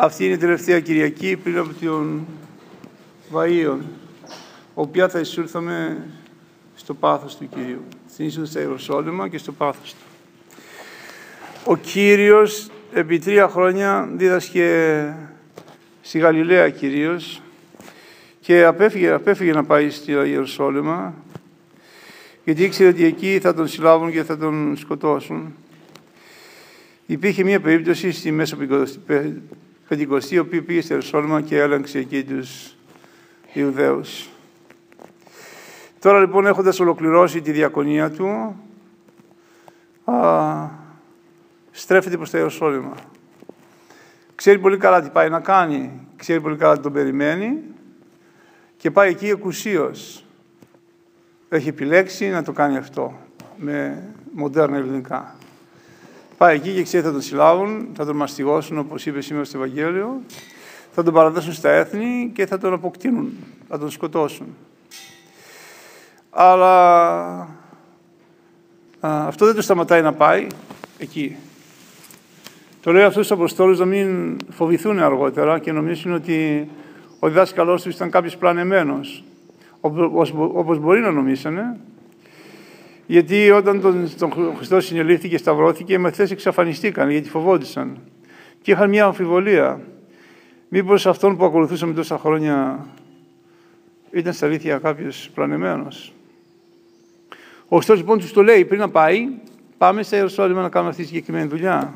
Αυτή είναι η τελευταία Κυριακή πριν από τον Βαΐον, οποία θα εισήλθαμε στο πάθος του Κυρίου. Στην είσοδο στα Ιεροσόλυμα και στο πάθος του. Ο Κύριος επί τρία χρόνια δίδασκε στη Γαλιλαία κυρίως και απέφυγε, απέφυγε να πάει στη Ιεροσόλυμα γιατί ήξερε ότι εκεί θα τον συλλάβουν και θα τον σκοτώσουν. Υπήρχε μια περίπτωση στη Μέση Πεντηκοστή, ο οποίο πήγε στη Ιερουσάλημα και έλεγξε εκεί τους Ιουδαίους. Τώρα λοιπόν έχοντας ολοκληρώσει τη διακονία του, α, στρέφεται προς τα Ιερουσάλημα. Ξέρει πολύ καλά τι πάει να κάνει, ξέρει πολύ καλά τι τον περιμένει και πάει εκεί εκουσίως. Έχει επιλέξει να το κάνει αυτό με μοντέρνα ελληνικά. Πάει εκεί και ξέρει θα τον συλλάβουν, θα τον μαστιγώσουν όπως είπε σήμερα στο Ευαγγέλιο, θα τον παραδώσουν στα έθνη και θα τον αποκτήνουν, θα τον σκοτώσουν. Αλλά α, αυτό δεν το σταματάει να πάει εκεί. Το λέω αυτούς τους Αποστόλους να μην φοβηθούν αργότερα και νομίζουν ότι ο διδάσκαλός του ήταν κάποιος πλανεμένος, όπως μπορεί να νομίσανε, γιατί όταν τον, τον Χριστός συνελήφθηκε και σταυρώθηκε, οι μαθητές εξαφανιστήκαν γιατί φοβόντουσαν. Και είχαν μια αμφιβολία. Μήπως αυτόν που ακολουθούσαμε τόσα χρόνια ήταν στα αλήθεια κάποιος πλανεμένος. Ο Χριστός λοιπόν τους το λέει πριν να πάει, πάμε στα Ιερουσάλημα να κάνουμε αυτή τη συγκεκριμένη δουλειά.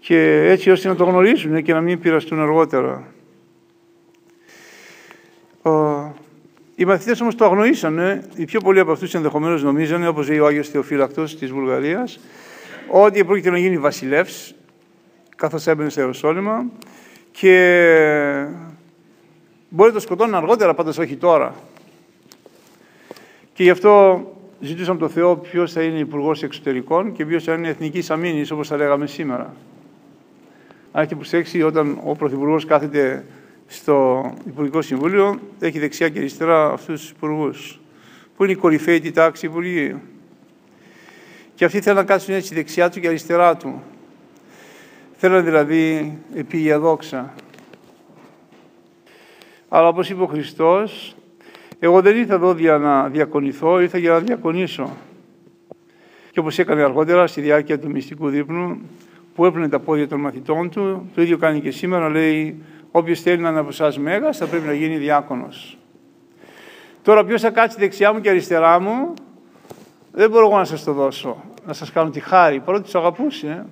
Και έτσι ώστε να το γνωρίζουν και να μην πειραστούν αργότερα. Οι μαθητές όμως το αγνοήσανε. Οι πιο πολλοί από αυτούς ενδεχομένως νομίζανε, όπως λέει ο Άγιος Θεοφύλακτος της Βουλγαρίας, ότι πρόκειται να γίνει βασιλεύς καθώς έμπαινε στο Ιεροσόλυμα και μπορεί να το σκοτώνουν αργότερα, πάντως όχι τώρα. Και γι' αυτό ζητούσαμε τον Θεό ποιος θα είναι υπουργός εξωτερικών και ποιος θα είναι εθνικής αμήνης, όπως θα λέγαμε σήμερα. Αν έχετε προσέξει, όταν ο Πρωθυπουργός κάθεται στο Υπουργικό Συμβούλιο έχει δεξιά και αριστερά αυτούς τους υπουργούς, που είναι η κορυφαίοι τη τάξη υπουργοί; Και αυτοί θέλουν να κάτσουν έτσι δεξιά του και αριστερά του. Θέλουν δηλαδή επί δόξα. Αλλά όπως είπε ο Χριστός, εγώ δεν ήρθα εδώ για να διακονηθώ, ήρθα για να διακονήσω. Και όπως έκανε αργότερα στη διάρκεια του μυστικού δείπνου, που έπαιρνε τα πόδια των μαθητών του, το ίδιο κάνει και σήμερα, λέει Όποιος θέλει να είναι από εσάς μέγας θα πρέπει να γίνει διάκονος. Τώρα, ποιος θα κάτσει δεξιά μου και αριστερά μου, δεν μπορώ εγώ να σας το δώσω. Να σας κάνω τη χάρη, παρότι τους αγαπούσε.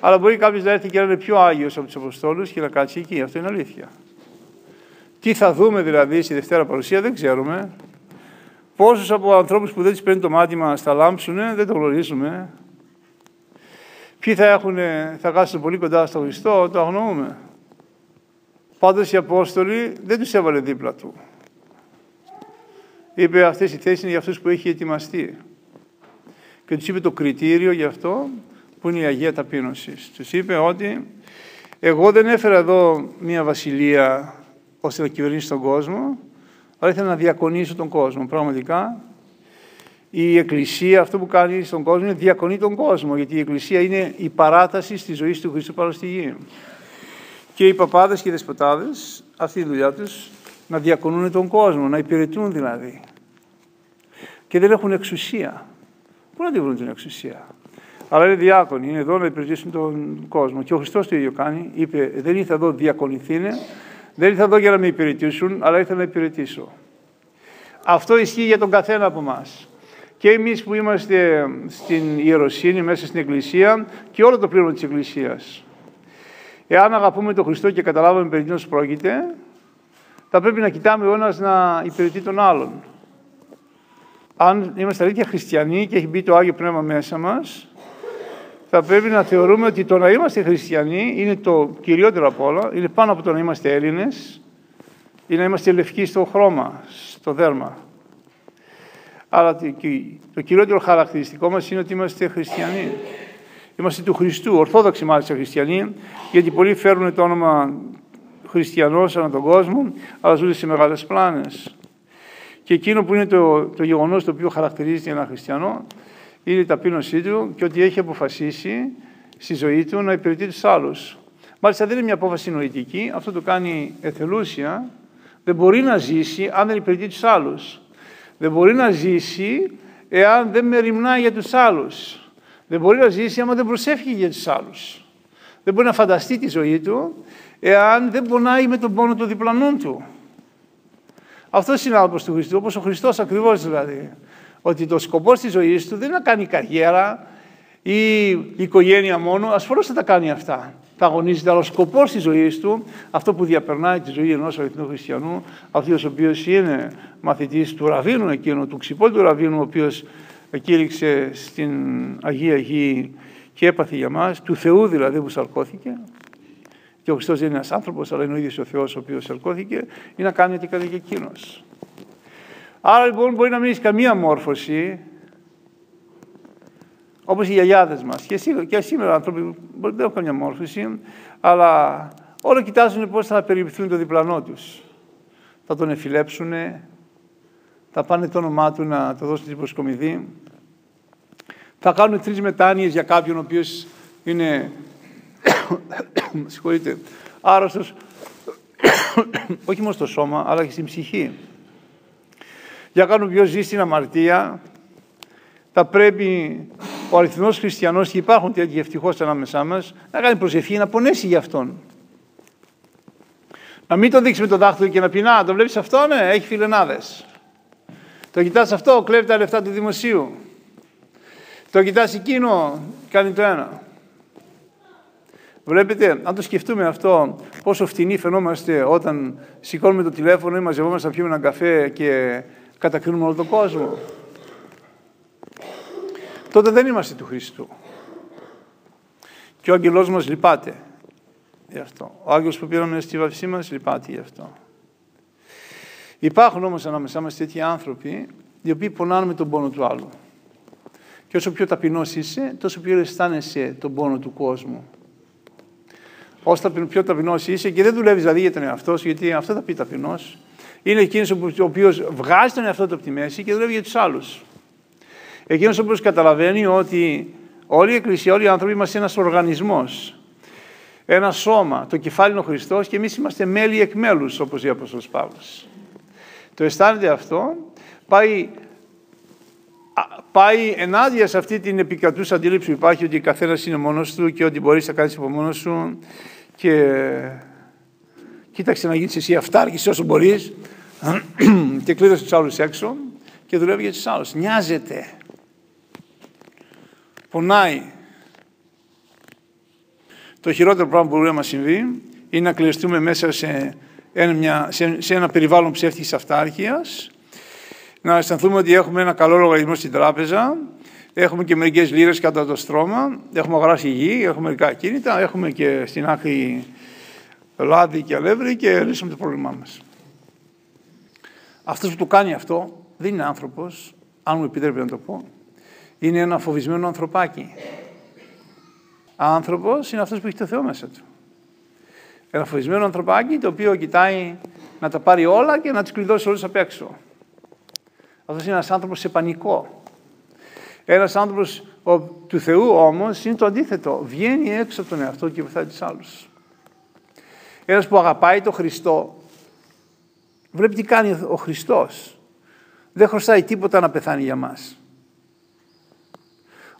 Αλλά μπορεί κάποιος να έρθει και να είναι πιο άγιος από τους Αποστόλους και να κάτσει εκεί. Αυτό είναι αλήθεια. Τι θα δούμε δηλαδή στη Δευτέρα Παρουσία δεν ξέρουμε. Πόσους από ανθρώπους που δεν του παίρνει το μάτι μα θα λάμψουν, δεν το γνωρίζουμε. Ποιοι θα, έχουν, θα κάσουν πολύ κοντά στο Χριστό, το αγνοούμε. Πάντως οι Απόστολοι δεν τους έβαλε δίπλα του. Είπε αυτές οι θέσεις είναι για αυτούς που έχει ετοιμαστεί. Και τους είπε το κριτήριο γι' αυτό που είναι η Αγία Ταπείνωσης. Τους είπε ότι εγώ δεν έφερα εδώ μια βασιλεία ώστε να κυβερνήσει τον κόσμο, αλλά ήθελα να διακονήσω τον κόσμο. Πραγματικά η Εκκλησία αυτό που κάνει στον κόσμο είναι διακονεί τον κόσμο, γιατί η Εκκλησία είναι η παράταση στη ζωή του Χριστού πάνω στη γη. Και οι παπάδες και οι δεσποτάδες, αυτή η δουλειά τους, να διακονούν τον κόσμο, να υπηρετούν δηλαδή. Και δεν έχουν εξουσία. Πού να τη βρουν την εξουσία; Αλλά είναι διάκονοι, είναι εδώ να υπηρετήσουν τον κόσμο. Και ο Χριστός το ίδιο κάνει. Είπε, δεν ήρθα εδώ διακονηθήνε, δεν ήρθα εδώ για να με υπηρετήσουν, αλλά ήρθα να υπηρετήσω. Αυτό ισχύει για τον καθένα από εμά. Και εμείς που είμαστε στην Ιεροσύνη, μέσα στην Εκκλησία και όλο το πλήρω της Εκκλησίας. Εάν αγαπούμε τον Χριστό και καταλάβουμε περί τίνος πρόκειται, θα πρέπει να κοιτάμε ο ένας να υπηρετεί τον άλλον. Αν είμαστε αλήθεια χριστιανοί και έχει μπει το Άγιο Πνεύμα μέσα μας, θα πρέπει να θεωρούμε ότι το να είμαστε χριστιανοί είναι το κυριότερο από όλα, είναι πάνω από το να είμαστε Έλληνες ή να είμαστε λευκοί στο χρώμα, στο δέρμα. Αλλά το κυριότερο χαρακτηριστικό μας είναι ότι είμαστε χριστιανοί. Είμαστε του Χριστού, ορθόδοξοι μάλιστα χριστιανοί, γιατί πολλοί φέρουν το όνομα χριστιανός ανά τον κόσμο, αλλά ζουν σε μεγάλες πλάνες. Και εκείνο που είναι το, το γεγονός το οποίο χαρακτηρίζει ένα χριστιανό είναι η ταπείνωσή του και ότι έχει αποφασίσει στη ζωή του να υπηρετεί τους άλλους. Μάλιστα δεν είναι μια απόφαση νοητική, αυτό το κάνει εθελούσια. Δεν μπορεί να ζήσει αν δεν υπηρετεί τους άλλους. Δεν μπορεί να ζήσει εάν δεν μεριμνάει για τους άλλους. Δεν μπορεί να ζήσει άμα δεν προσεύχει για τους άλλους. Δεν μπορεί να φανταστεί τη ζωή του εάν δεν πονάει με τον πόνο του διπλανών του. Αυτός είναι ο του Χριστού, όπως ο Χριστός ακριβώς δηλαδή. Ότι το σκοπός της ζωής του δεν είναι να κάνει καριέρα ή η οικογένεια μόνο, ασφαλώς θα τα κάνει αυτά. Θα αγωνίζεται, αλλά ο σκοπός της ζωής του, αυτό που διαπερνάει τη ζωή ενός αριθμού χριστιανού, αυτός ο οποίος είναι μαθητής του Ραβίνου εκείνου, του ξυπόλου Ραβίνου, ο οποίος κήρυξε στην Αγία Γη και έπαθε για μας, του Θεού δηλαδή που σαρκώθηκε, και ο Χριστός δεν είναι ένας άνθρωπος, αλλά είναι ο ίδιος ο Θεός ο οποίος σαρκώθηκε, ή να κάνει ό,τι έκανε και εκείνος. Άρα λοιπόν μπορεί να μην έχεις καμία μόρφωση, όπως οι γιαγιάδες μας. Και, σήμερα, και σήμερα άνθρωποι μπορεί να έχουν καμία μόρφωση, αλλά όλα κοιτάζουν πώς θα περιληφθούν το διπλανό τους. Θα τον εφηλέψουν, θα πάνε το όνομά του να το δώσουν την προσκομιδή, θα κάνουν τρεις μετάνοιες για κάποιον ο οποίος είναι συγχωρείτε, άρρωστος όχι μόνο στο σώμα, αλλά και στην ψυχή. Για να κάνουν πιο ζει στην αμαρτία, θα πρέπει ο αριθμός χριστιανός, και υπάρχουν τέτοιοι ευτυχώς ανάμεσά μας, να κάνει προσευχή, να πονέσει για αυτόν. Να μην τον δείξει με το δάχτυλο και να πει: Να, το βλέπεις αυτό, ναι, έχει φιλενάδες. Το κοιτάς αυτό, κλέβει τα λεφτά του δημοσίου. Το κοιτάς εκείνο, κάνει το ένα. Βλέπετε, αν το σκεφτούμε αυτό, πόσο φτηνοί φαινόμαστε όταν σηκώνουμε το τηλέφωνο ή μαζευόμαστε να πιούμε έναν καφέ και κατακρίνουμε όλο τον κόσμο. Τότε δεν είμαστε του Χριστού. Και ο άγγελός μας λυπάται γι' αυτό. Ο άγγελος που πήραμε στη βαυσή μας λυπάται γι' αυτό. Υπάρχουν όμως ανάμεσά μας τέτοιοι άνθρωποι οι οποίοι πονάνε με τον πόνο του άλλου. Και όσο πιο ταπεινός είσαι, τόσο πιο αισθάνεσαι τον πόνο του κόσμου όσο πιο ταπεινός είσαι και δεν δουλεύεις δηλαδή για τον εαυτό σου, γιατί αυτό θα πει ταπεινός. Είναι εκείνος ο οποίο βγάζει τον εαυτό του από τη μέση και δουλεύει για τους άλλους. Εκείνος ο οποίος καταλαβαίνει ότι όλη η Εκκλησία, όλοι οι άνθρωποι είμαστε ένας οργανισμός. Ένα σώμα, το κεφάλι είναι ο Χριστός και εμείς είμαστε μέλη εκ μέλους, όπως είπε ο Απόστολος Παύλος. Το αισθάνεται αυτό, πάει πάει ενάντια σε αυτή την επικρατούσα αντίληψη που υπάρχει ότι καθένας είναι μόνος του και ότι μπορείς να κάνεις από μόνος σου και κοίταξε να γίνεις εσύ αυτάρκης όσο μπορείς και κλείδωσε τους άλλους έξω και δουλεύει για τους άλλους. Νοιάζεται. Πονάει. Το χειρότερο πράγμα που μπορεί να μας συμβεί είναι να κλειστούμε μέσα σε ένα, μια, σε, σε ένα περιβάλλον ψεύτικης αυτάρχειας να αισθανθούμε ότι έχουμε ένα καλό λογαριασμό στην τράπεζα, έχουμε και μερικές λίρες κατά το στρώμα, έχουμε αγοράσει γη, έχουμε μερικά κίνητα, έχουμε και στην άκρη λάδι και αλεύρι και λύσαμε το πρόβλημά μας. Αυτός που το κάνει αυτό δεν είναι άνθρωπος, αν μου επιτρέπει να το πω, είναι ένα φοβισμένο ανθρωπάκι. Άνθρωπος είναι αυτός που έχει το Θεό μέσα του. Ένα φοβισμένο ανθρωπάκι το οποίο κοιτάει να τα πάρει όλα και να τις κλειδώσει όλους απ' έξω. Αυτός είναι ένας άνθρωπος σε πανικό. Ένας άνθρωπος του Θεού όμως είναι το αντίθετο. Βγαίνει έξω από τον εαυτό και βοηθάει τους άλλους. Ένας που αγαπάει τον Χριστό, βλέπει τι κάνει ο Χριστός. Δεν χρωστάει τίποτα να πεθάνει για μας.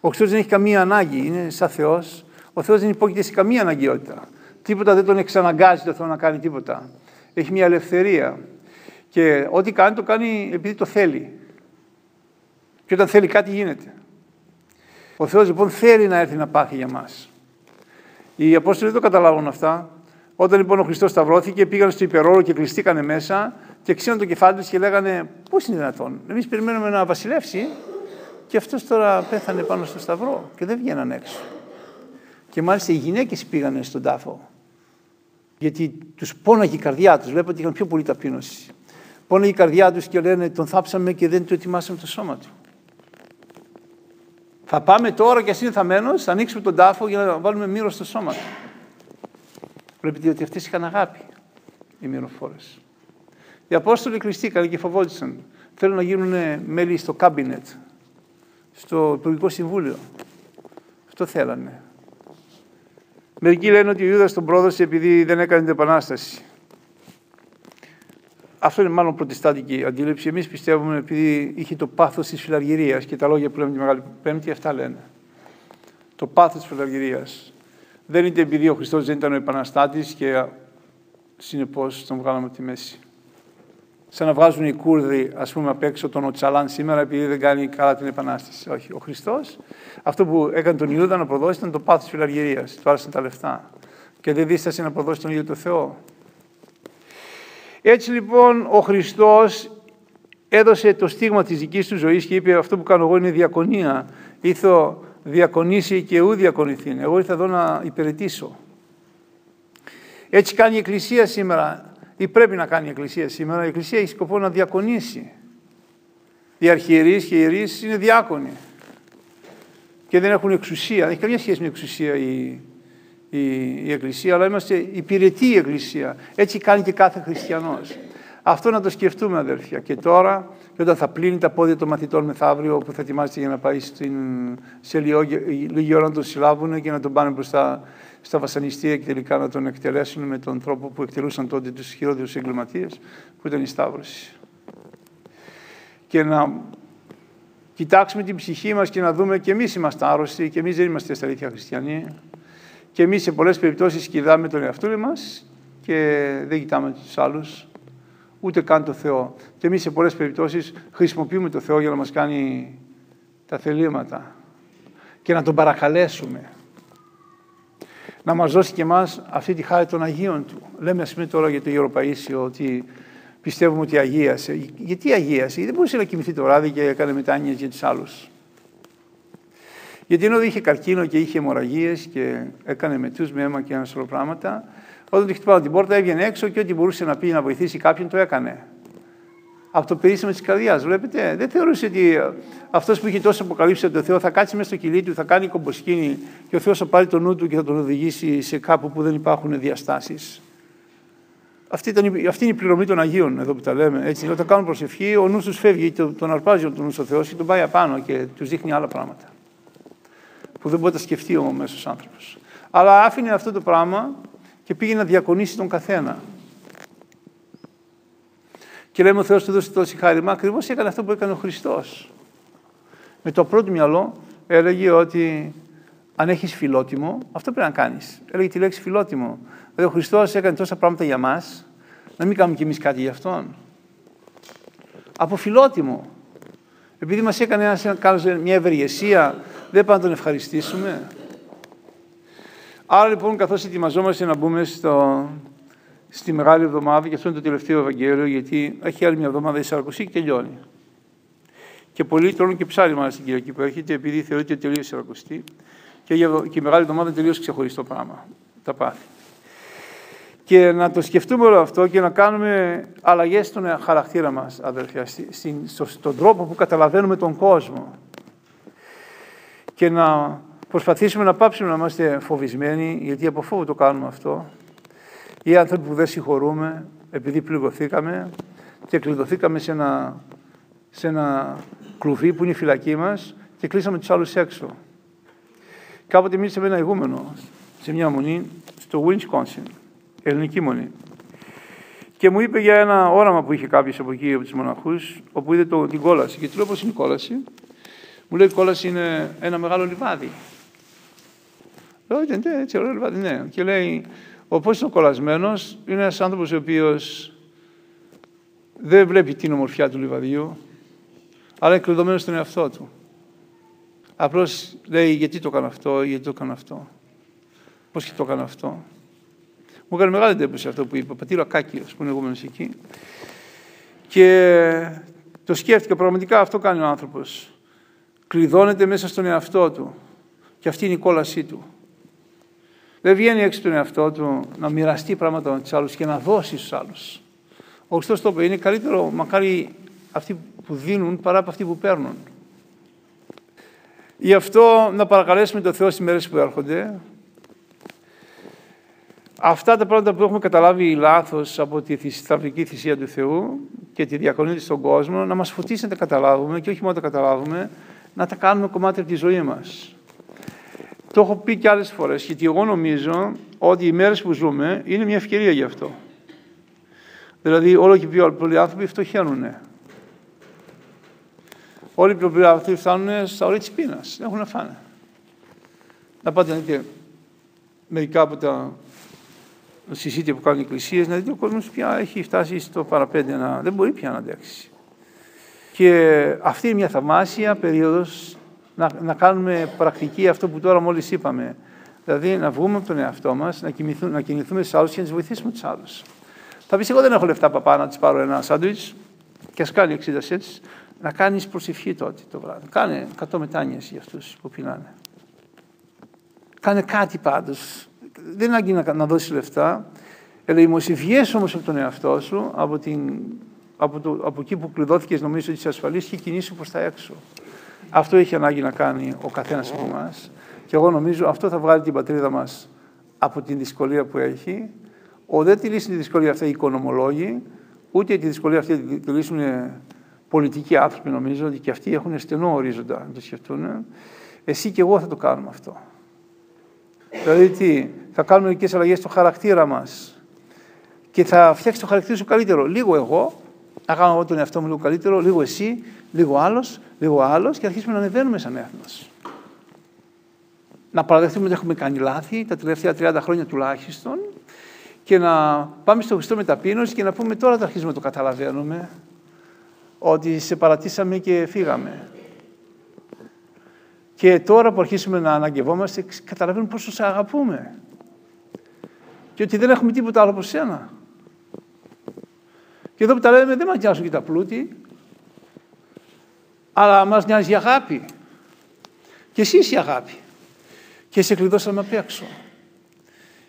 Ο Χριστός δεν έχει καμία ανάγκη, είναι σαν Θεός. Ο Θεός δεν υπόκειται σε καμία αναγκαιότητα. Τίποτα δεν τον εξαναγκάζει το Θεό να κάνει τίποτα. Έχει μια ελευθερία. Και ό,τι κάνει, το κάνει επειδή το θέλει. Και όταν θέλει κάτι γίνεται. Ο Θεός λοιπόν θέλει να έρθει να πάθει για μας. Οι Απόστολοι δεν το καταλάβουν αυτά. Όταν λοιπόν ο Χριστός σταυρώθηκε, πήγαν στο υπερόρο και κλειστήκανε μέσα και ξύναν το κεφάλι τους και λέγανε πώς είναι δυνατόν; Εμείς περιμένουμε να βασιλεύσει και αυτός τώρα πέθανε πάνω στο σταυρό και δεν βγαίναν έξω. Και μάλιστα οι γυναίκες πήγανε στον τάφο. Γιατί τους πόναγε η καρδιά τους, βλέπω ότι είχαν πιο πολύ ταπείνωση. Πόναγε η καρδιά τους και λένε τον θάψαμε και δεν του ετοιμάσαμε το σώμα του. Θα πάμε τώρα και εσύ είναι θαμένος, θα ανοίξουμε τον τάφο για να βάλουμε μύρο στο σώμα του. Βλέπετε ότι αυτές είχαν αγάπη, οι μυροφόρες. Οι Απόστολοι κλειστήκαν και φοβόντουσαν. Θέλουν να γίνουν μέλη στο κάμπινετ, στο Υπουργικό Συμβούλιο. Αυτό θέλανε. Μερικοί λένε ότι ο Ιούδας τον πρόδωσε επειδή δεν έκανε την επανάσταση. Αυτό είναι μάλλον προτιστάτικη αντίληψη. Εμείς πιστεύουμε επειδή είχε το πάθος της φιλαργυρίας και τα λόγια που λέμε τη Μεγάλη Πέμπτη, αυτά λένε. Το πάθος της φιλαργυρίας. Δεν είναι επειδή ο Χριστός δεν ήταν ο επαναστάτης και συνεπώς τον βγάλαμε από τη μέση. Σαν να βγάζουν οι Κούρδοι, ας πούμε, απ' έξω τον Οτσαλάν σήμερα, επειδή δεν κάνει καλά την επανάσταση. Όχι. Ο Χριστός, αυτό που έκανε τον Ιούδα να προδώσει ήταν το πάθος της φιλαργυρίας. Του άρεσαν τα λεφτά. Και δεν δίστασε να προδώσει τον ίδιο το Θεό. Έτσι λοιπόν ο Χριστός έδωσε το στίγμα της δικής του ζωής και είπε αυτό που κάνω εγώ είναι διακονία. Ήθω διακονήσει και ου διακονηθεί. Εγώ ήρθα εδώ να υπηρετήσω. Έτσι κάνει η Εκκλησία σήμερα ή πρέπει να κάνει η Εκκλησία σήμερα. Η Εκκλησία έχει σκοπό να διακονήσει. Οι αρχιερείς και οι ιερείς είναι διάκονοι και δεν έχουν εξουσία. Δεν έχει καμία σχέση με εξουσία η, η, η Εκκλησία, αλλά είμαστε υπηρετή η Εκκλησία. Έτσι κάνει και κάθε χριστιανός. Αυτό να το σκεφτούμε αδέρφια. Και τώρα, και όταν θα πλύνει τα πόδια των μαθητών μεθαύριο, που θα ετοιμάζεται για να πάει στην, σε λίγη ώρα να τον συλλάβουν και να τον πάνε μπροστά στα βασανιστήρια και τελικά να τον εκτελέσουν με τον τρόπο που εκτελούσαν τότε τους χειρότερους εγκληματίες, που ήταν η Σταύρωση. Και να κοιτάξουμε την ψυχή μας και να δούμε και εμείς είμαστε άρρωστοι και εμείς δεν είμαστε στα αλήθεια χριστιανοί. Και εμείς σε πολλές περιπτώσεις κοιτάμε τον εαυτό μας και δεν κοιτάμε τους άλλους, ούτε καν το Θεό. Και εμείς σε πολλές περιπτώσεις χρησιμοποιούμε το Θεό για να μας κάνει τα θελήματα και να τον παρακαλέσουμε. Να μας δώσει και εμάς αυτή τη χάρη των Αγίων Του. Λέμε ας πούμε τώρα για το Ιερό Παΐσιο ότι πιστεύουμε ότι αγίασε. Γιατί αγίασε, γιατί δεν μπορούσε να κοιμηθεί το βράδυ και έκανε μετάνοιες για τους άλλους. Γιατί ενώ είχε καρκίνο και είχε αιμορραγίες και έκανε μετού με αίμα και ένα σωρό πράγματα, όταν του χτυπάω την πόρτα έβγαινε έξω και ό,τι μπορούσε να πει να βοηθήσει κάποιον το έκανε. Από το περίσσεμα της καρδιάς. Βλέπετε, δεν θεωρούσε ότι αυτός που είχε τόσο αποκαλύψει από τον Θεός θα κάτσει μέσα στο κιλί του, θα κάνει κομποσκίνη και ο Θεός θα πάρει τον νου του και θα τον οδηγήσει σε κάπου που δεν υπάρχουν διαστάσεις. Αυτή, ήταν, αυτή είναι η πληρωμή των Αγίων, εδώ που τα λέμε. Έτσι, όταν κάνουν προσευχή, ο νους τους φεύγει, τον αρπάζει ο νους ο Θεός και τον πάει απάνω και τους δείχνει άλλα πράγματα που δεν μπορεί να σκεφτεί ο μέσο άνθρωπος. Αλλά άφηνε αυτό το πράγμα και πήγε να διακονήσει τον καθένα. Και λέμε ο Θεός του δώσει τόση χάρη. ακριβώς έκανε αυτό που έκανε ο Χριστός. Με το πρώτο μυαλό έλεγε ότι αν έχεις φιλότιμο, αυτό πρέπει να κάνεις. Έλεγε τη λέξη φιλότιμο. Δηλαδή ο Χριστός έκανε τόσα πράγματα για μας, να μην κάνουμε κι εμείς κάτι για αυτόν. Από φιλότιμο. Επειδή μας έκανε ένας, μια ευεργεσία, δεν πάμε να τον ευχαριστήσουμε. Άρα λοιπόν καθώς ετοιμαζόμαστε να μπούμε στο, στη Μεγάλη Εβδομάδα, και αυτό είναι το τελευταίο Ευαγγέλιο, γιατί έχει άλλη μια εβδομάδα η Σαρακοσή και τελειώνει. Και πολλοί τρώνε και ψάρι μάλλον στην Κυριακή που έρχεται, επειδή θεωρείται τελείως Σαρακοστή. Και, και η Μεγάλη Εβδομάδα είναι τελείως ξεχωριστό πράγμα. Τα πάθη. Και να το σκεφτούμε όλο αυτό και να κάνουμε αλλαγές στον χαρακτήρα μας, αδερφιά, στον τρόπο που καταλαβαίνουμε τον κόσμο και να προσπαθήσουμε να πάψουμε να είμαστε φοβισμένοι, γιατί από φόβο το κάνουμε αυτό. Οι άνθρωποι που δεν συγχωρούμε, επειδή πληγωθήκαμε και κλειδωθήκαμε σε ένα, σε ένα κλουβί που είναι η φυλακή μας και κλείσαμε τους άλλους έξω. Κάποτε μίλησε με ένα ηγούμενο σε μια μονή στο Wisconsin, ελληνική μονή. Και μου είπε για ένα όραμα που είχε κάποιος από εκεί από τους μοναχούς, όπου είδε το, την κόλαση. Και του λέω πώς είναι η κόλαση; Μου λέει η κόλαση είναι ένα μεγάλο λιβάδι. Λέω, ναι, έτσι, ωραίο λιβάδι, ναι. Και λέει, ο πώς είναι ο κολλασμένος είναι ένας άνθρωπος ο οποίος δεν βλέπει την ομορφιά του λιβαδιού, αλλά είναι κλειδωμένο στον εαυτό του. Απλώς λέει, γιατί το κάνω αυτό, γιατί το κάνω αυτό. Πώς και το κάνω αυτό. Μου έκανε μεγάλη εντύπωση αυτό που είπε ο πατήρα Ακάκιος, που είναι εγώ εκεί. Και το σκέφτηκα, πραγματικά αυτό κάνει ο άνθρωπος κλειδώνεται μέσα στον εαυτό του. Και αυτή είναι η κόλασή του. Δεν βγαίνει έξω τον εαυτό του να μοιραστεί πράγματα με τους άλλους και να δώσει στους άλλους. Ο Χριστός το είπε, είναι καλύτερο μακάρι αυτοί που δίνουν παρά από αυτοί που παίρνουν. Γι' αυτό να παρακαλέσουμε τον Θεό στις μέρες που έρχονται. Αυτά τα πράγματα που έχουμε καταλάβει λάθος από τη σταυρική θυσία του Θεού και τη διακονία στον κόσμο, να μας φωτίσει να τα καταλάβουμε και όχι μόνο να τα καταλάβουμε, να τα κάνουμε κομμάτι από τη ζωή μας. Το έχω πει και άλλες φορές, γιατί εγώ νομίζω ότι οι μέρες που ζούμε είναι μια ευκαιρία γι' αυτό. Δηλαδή όλο και πιο πολλοί άνθρωποι φτωχαίνουν. Όλοι οι πιο άνθρωποι φτάνουν στα όρια της πείνας, δεν έχουν να φάνε. Να πάτε να δείτε μερικά από τα συσίτια που κάνουν οι εκκλησίες, να δείτε ο κόσμος πια έχει φτάσει στο παραπέντε, να, δεν μπορεί πια να αντέξει. Και αυτή είναι μια θαυμάσια περίοδος να, να κάνουμε πρακτική αυτό που τώρα μόλις είπαμε. Δηλαδή να βγούμε από τον εαυτό μας, να, κινηθούμε, να κινηθούμε στους άλλους και να τους βοηθήσουμε τους άλλους. Θα πεις, εγώ δεν έχω λεφτά παπά να της πάρω ένα σάντουιτς και ας κάνει 60 σέντς, να κάνεις προσευχή τότε το βράδυ. Κάνε 100 μετάνοιες για αυτούς που πεινάνε. Κάνε κάτι πάντως. Δεν είναι άγκη να, να δώσεις λεφτά. Ελεημοσυ, βγες όμως από τον εαυτό σου, από, την, από, το, από εκεί που κλειδώθηκες νομίζω ότι είσαι ασφαλής και κινήσου προς τα έξω. Αυτό έχει ανάγκη να κάνει ο καθένας από εμάς. Και εγώ νομίζω αυτό θα βγάλει την πατρίδα μας από την δυσκολία που έχει. Ο δεν τη λύσει τη δυσκολία αυτή οι οικονομολόγοι, ούτε τη δυσκολία αυτή τη λύσουν πολιτικοί άνθρωποι νομίζω, ότι και αυτοί έχουν στενό ορίζοντα να το σκεφτούν. Εσύ και εγώ θα το κάνουμε αυτό. Δηλαδή τι, θα κάνουμε μερικές αλλαγές στο χαρακτήρα μας και θα φτιάξει το χαρακτήρα σου καλύτερο. Λίγο εγώ, να κάνω εγώ τον εαυτό μου λίγο καλύτερο, λίγο εσύ, λίγο άλλος, λίγο άλλος και αρχίσουμε να ανεβαίνουμε σαν έθνος. Να παραδεχτούμε ότι έχουμε κάνει λάθη τα τελευταία 30 χρόνια τουλάχιστον και να πάμε στο Χριστό με ταπείνωση και να πούμε τώρα θα αρχίσουμε να το καταλαβαίνουμε ότι σε παρατήσαμε και φύγαμε. Και τώρα που αρχίσουμε να αναγκευόμαστε, καταλαβαίνουμε πόσο σε αγαπούμε. Και ότι δεν έχουμε τίποτα άλλο από σένα. Και εδώ που τα λέμε δεν μας νοιάζουν και τα πλούτη, αλλά μας νοιάζει η αγάπη. Και εσύ η αγάπη. Και σε κλειδώσαμε απ' έξω.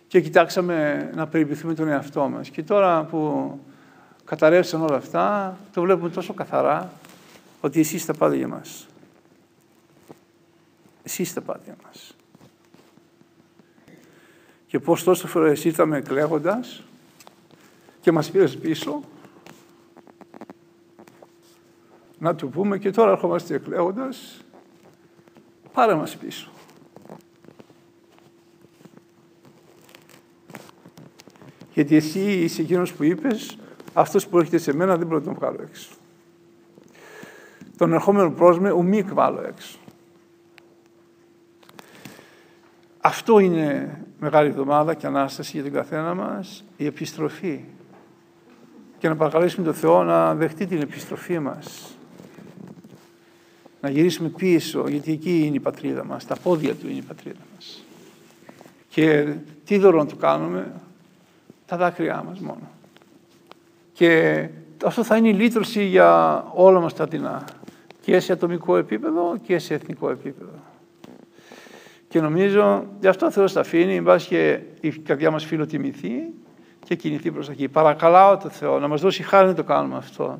Και κοιτάξαμε να περιποιηθούμε τον εαυτό μας. Και τώρα που καταρρεύσαν όλα αυτά, το βλέπουμε τόσο καθαρά ότι εσύ είστε πάντα για μας. Εσύ είστε πάντα για μας. Και πώς τόσο φορές ήρθαμε κλαίγοντας και μας πήρες πίσω να του πούμε και τώρα ερχόμαστε εκλέγοντας, πάρε μας πίσω. Γιατί εσύ είσαι εκείνος που είπες, αυτός που έρχεται σε μένα δεν μπορεί να τον βγάλω έξω. Τον ερχόμενο πρόσμε ουμή βάλω έξω. Αυτό είναι μεγάλη εβδομάδα και Ανάσταση για τον καθένα μας, η επιστροφή. Και να παρακαλέσουμε τον Θεό να δεχτεί την επιστροφή μας να γυρίσουμε πίσω, γιατί εκεί είναι η πατρίδα μας, τα πόδια του είναι η πατρίδα μας. Και τι δώρο να του κάνουμε, τα δάκρυά μας μόνο. Και αυτό θα είναι η λύτρωση για όλα μας τα δεινά, και σε ατομικό επίπεδο και σε εθνικό επίπεδο. Και νομίζω, γι' αυτό ο Θεός τα αφήνει, μπας και η καρδιά μας φιλοτιμηθεί και κινηθεί προς εκεί. Παρακαλάω το Θεό να μας δώσει χάρη να το κάνουμε αυτό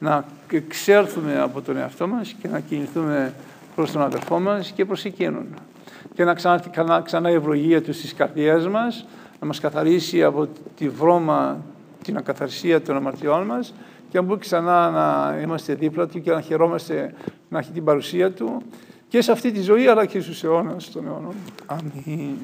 να εξέλθουμε από τον εαυτό μας και να κινηθούμε προς τον αδερφό μας και προς εκείνον. Και να ξανά, ξανά η ευλογία του στις καρδιές μας, να μας καθαρίσει από τη βρώμα, την ακαθαρσία των αμαρτιών μας και να μπορούμε ξανά να είμαστε δίπλα του και να χαιρόμαστε να έχει την παρουσία του και σε αυτή τη ζωή αλλά και στους αιώνας των αιώνων. Αμήν.